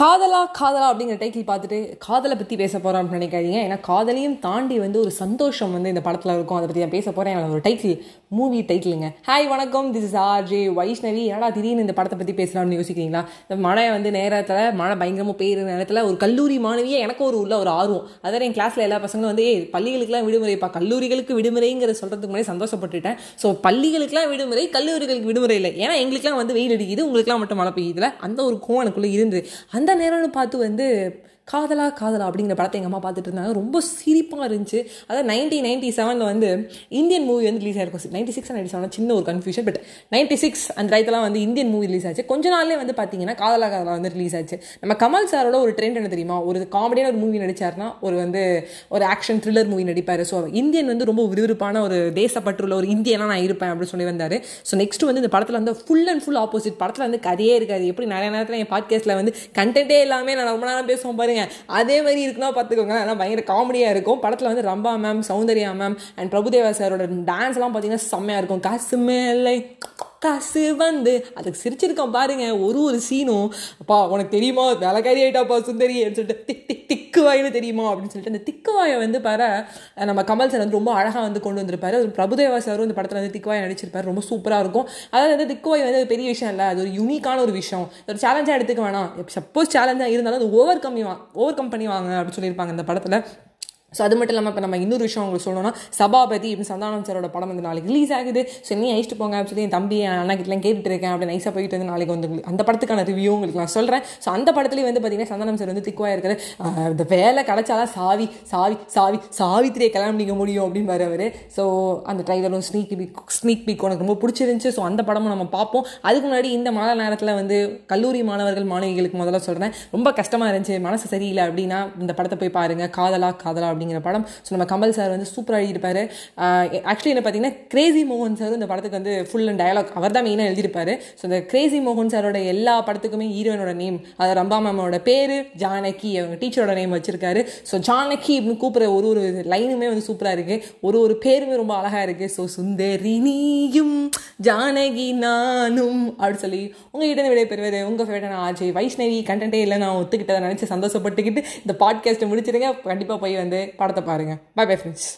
காதலா காதலா அப்படிங்கிற டைட்டில் பார்த்துட்டு காதலை பற்றி பேச போகிறோம் அப்படின்னு நினைக்காதீங்க. ஏன்னா காதலையும் தாண்டி வந்து ஒரு சந்தோஷம் வந்து இந்த படத்தில் இருக்கும். அதை பற்றி நான் பேச போகிறேன் ஒரு டைட்டில் மூவி டைட்டிலுங்க ஹாய் வணக்கம். This is R J Vaishnavi ஏடா திடீர்னு இந்த படத்தை பற்றி பேசலாம்னு யோசிக்கிறீங்களா? இந்த மழை வந்து நேரத்தில் மழை பயங்கரமாக பெய்யுற நேரத்தில் ஒரு கல்லூரி மாணவியே எனக்கு ஒரு உள்ள ஒரு ஆர்வம். அதாவது என் கிளாஸில் எல்லா பசங்களும் வந்து ஏ பள்ளிகளுக்குலாம் விடுமுறைப்பா. கல்லூரிகளுக்கு விடுமுறைங்கிற சொல்கிறதுக்கு முன்னாடி சந்தோஷப்பட்டுட்டேன். ஸோ பள்ளிகளுக்குலாம் விடுமுறை கல்லூரிகளுக்கு விடுமுறை இல்லை. ஏன்னா எங்களுக்குலாம் வந்து வெயில் அடிக்குது. உங்களுக்குலாம் மட்டும் மழை பெய்யுதுல. அந்த ஒரு கோவம் எனக்குள்ளே இருந்து அந்த நேரம்னு பார்த்து வந்து காதலா காதலா அப்படிங்கிற படத்தை எங்கள் அம்மா பார்த்துட்டு இருந்தாங்க. ரொம்ப சிரிப்பாக இருந்துச்சு. அதாவது நைன்டீன் நைன்டி செவனில் வந்து இந்தியன் மூவி வந்து ரிலீஸ் ஆயிருக்கும் நைன்டி சிக்ஸ் நைன்டி செவன் சின்ன ஒரு கன்ஃபியூஷன் பட் நைன்டி சிக்ஸ் அந்த டயத்தெல்லாம் வந்து இந்தியன் மூவி ரிலீஸ் ஆச்சு. கொஞ்ச நாள்லேயே வந்து பார்த்தீங்கன்னா காதலா காதலா வந்து ரிலீஸ் ஆச்சு. நம்ம கமல் சாரோட ஒரு ட்ரெண்ட் என்ன தெரியுமா? ஒரு காமெடியான ஒரு மூவி நடிச்சார்னா ஒரு வந்து ஒரு ஆக்ஷன் த்ரில்லர் மூவி நடிப்பார். ஸோ இந்தியன் வந்து ரொம்ப விறுவிறுப்பான ஒரு தேசப்பற்றுள்ள ஒரு இந்தியனா நான் இருப்பேன் அப்படின்னு சொல்லி வந்தார். ஸோ நெக்ஸ்ட் வந்து இந்த படத்தில் வந்து ஃபுல் அண்ட் ஃபுல் ஆப்போசிட் படத்தில் வந்து கதையே இருக்காது. எப்படி நிறைய நேரத்தில் என் பாட்காஸ்ட்டில் வந்து கண் கண்டென்ட்டே எல்லாமே நான் ரொம்ப நேரம் பேசுவோம் பாருங்க. அதே மாதிரி இருக்குன்னா பார்த்துக்கோங்க அதெல்லாம் பயங்கர காமெடியாக இருக்கும். படத்தில் வந்து Rambha ma'am Soundarya ma'am and Prabhudeva சாரோட டான்ஸ்லாம் பார்த்தீங்கன்னா செம்மையாக இருக்கும். காசு மேலை காசு வந்து அதுக்கு சிரிச்சிருக்கோம் பாருங்க ஒரு ஒரு சீனும் அப்பா உனக்கு தெரியுமா? வேலைக்காரி ஆயிட்டாப்பா சுந்தரி சொல்லிட்டு திக் திக் திக்கு வாயின்னு தெரியுமா? அப்படின்னு சொல்லிட்டு அந்த திக்கு வாயை வந்து பாரு நம்ம கமல் சார் வந்து ரொம்ப அழகாக வந்து கொண்டு வந்திருப்பாரு. அது பிரபுதேவா சாரும் இந்த படத்தில் வந்து திக்குவாய் நடிச்சிருப்பாரு. ரொம்ப சூப்பராக இருக்கும். அதாவது வந்து திக்குவாய் வந்து பெரிய விஷயம் இல்லை. அது ஒரு யூனிக்கான ஒரு விஷயம். ஒரு சேலஞ்சாக எடுத்துக்க வேணாம். சப்போஸ் சேலஞ்சாக இருந்தாலும் அது ஓவர் கம்மி வா ஓவர் கம் பண்ணி வாங்க அப்படின்னு சொல்லியிருப்பாங்க இந்த படத்தில். ஸோ அது மட்டும் இல்லாமல் இப்போ நம்ம இன்னொரு விஷயம் உங்களுக்கு சொல்லணும்னா சபாபதி இப்போ சந்தானம் சாரோட படம் வந்து நாளைக்கு ரிலீஸ் ஆகுது. ஸோ நீ அழிச்சிட்டு போங்க அப்படின்னு சொல்லி என் தம்பி என் அண்ணா கிட்டலாம் கேட்டுட்டு இருக்கேன் அப்படி நைஸாக போயிட்டு வந்து நாளைக்கு வந்து அந்த படத்துக்கான ரிவ்யூ உங்களுக்கு நான் சொல்கிறேன் ஸோ அந்த படத்துலேயே வந்து பார்த்தீங்கன்னா சந்தானம் சார் வந்து திக்குவாக இருக்கிற இந்த வேலை கிடச்சாலாம் சாவி சாவி சாவி சாவித்திரியை கல்யாணம் பண்ணிக்க முடியும் அப்படின்னு அவர். ஸோ அந்த ட்ரைலரும் ஸ்னீக் பீக் ஸ்னீக் பீக் உனக்கு ரொம்ப பிடிச்சிருந்துச்சு. ஸோ அந்த படமும் நம்ம பார்ப்போம். அதுக்கு முன்னாடி இந்த மழை நேரத்தில் வந்து கல்லூரி மாணவர்கள் மாணவிகளுக்கு முதல்ல சொல்கிறேன் ரொம்ப கஷ்டமாக இருந்துச்சு. மனசு சரியில்லை அப்படின்னா இந்த படத்தை போய் பாருங்கள் காதலா காதலா அப்படின்னு அப்படிங்கிற படம். ஸோ நம்ம கமல் சார் வந்து சூப்பராக எழுதியிருப்பாரு. ஆக்சுவலி என்ன பார்த்தீங்கன்னா கிரேசி மோகன் சார் இந்த படத்துக்கு வந்து ஃபுல் அண்ட் டயலாக் அவர் தான் மெயினாக எழுதியிருப்பாரு. ஸோ இந்த கிரேசி மோகன் சாரோட எல்லா படத்துக்குமே ஹீரோயினோட நேம் அது ரம்பா மேமோட பேர் ஜானகி அவங்க டீச்சரோட நேம் வச்சிருக்காரு. ஸோ ஜானகி அப்படின்னு கூப்பிட்ற ஒரு ஒரு லைனுமே வந்து சூப்பராக இருக்குது ஒரு ஒரு பேருமே ரொம்ப அழகாக இருக்குது ஸோ சுந்தரி நீயும் ஜானகி நானும் அப்படின்னு சொல்லி உங்ககிட்ட விடை பெறுவது உங்கள் ஃபேவரட்டான ஆஜய் வைஷ்ணவி. கண்டென்ட்டே இல்லை நான் ஒத்துக்கிட்டதை நினச்சி சந்தோஷப்பட்டுக்கிட்டு இந்த பாட்காஸ்ட்டை முடிச்சிருங்க. கண்டிப்பாக போய் வந்து படத்தை பாருங்கள் பை பை ஃப்ரெண்ட்ஸ்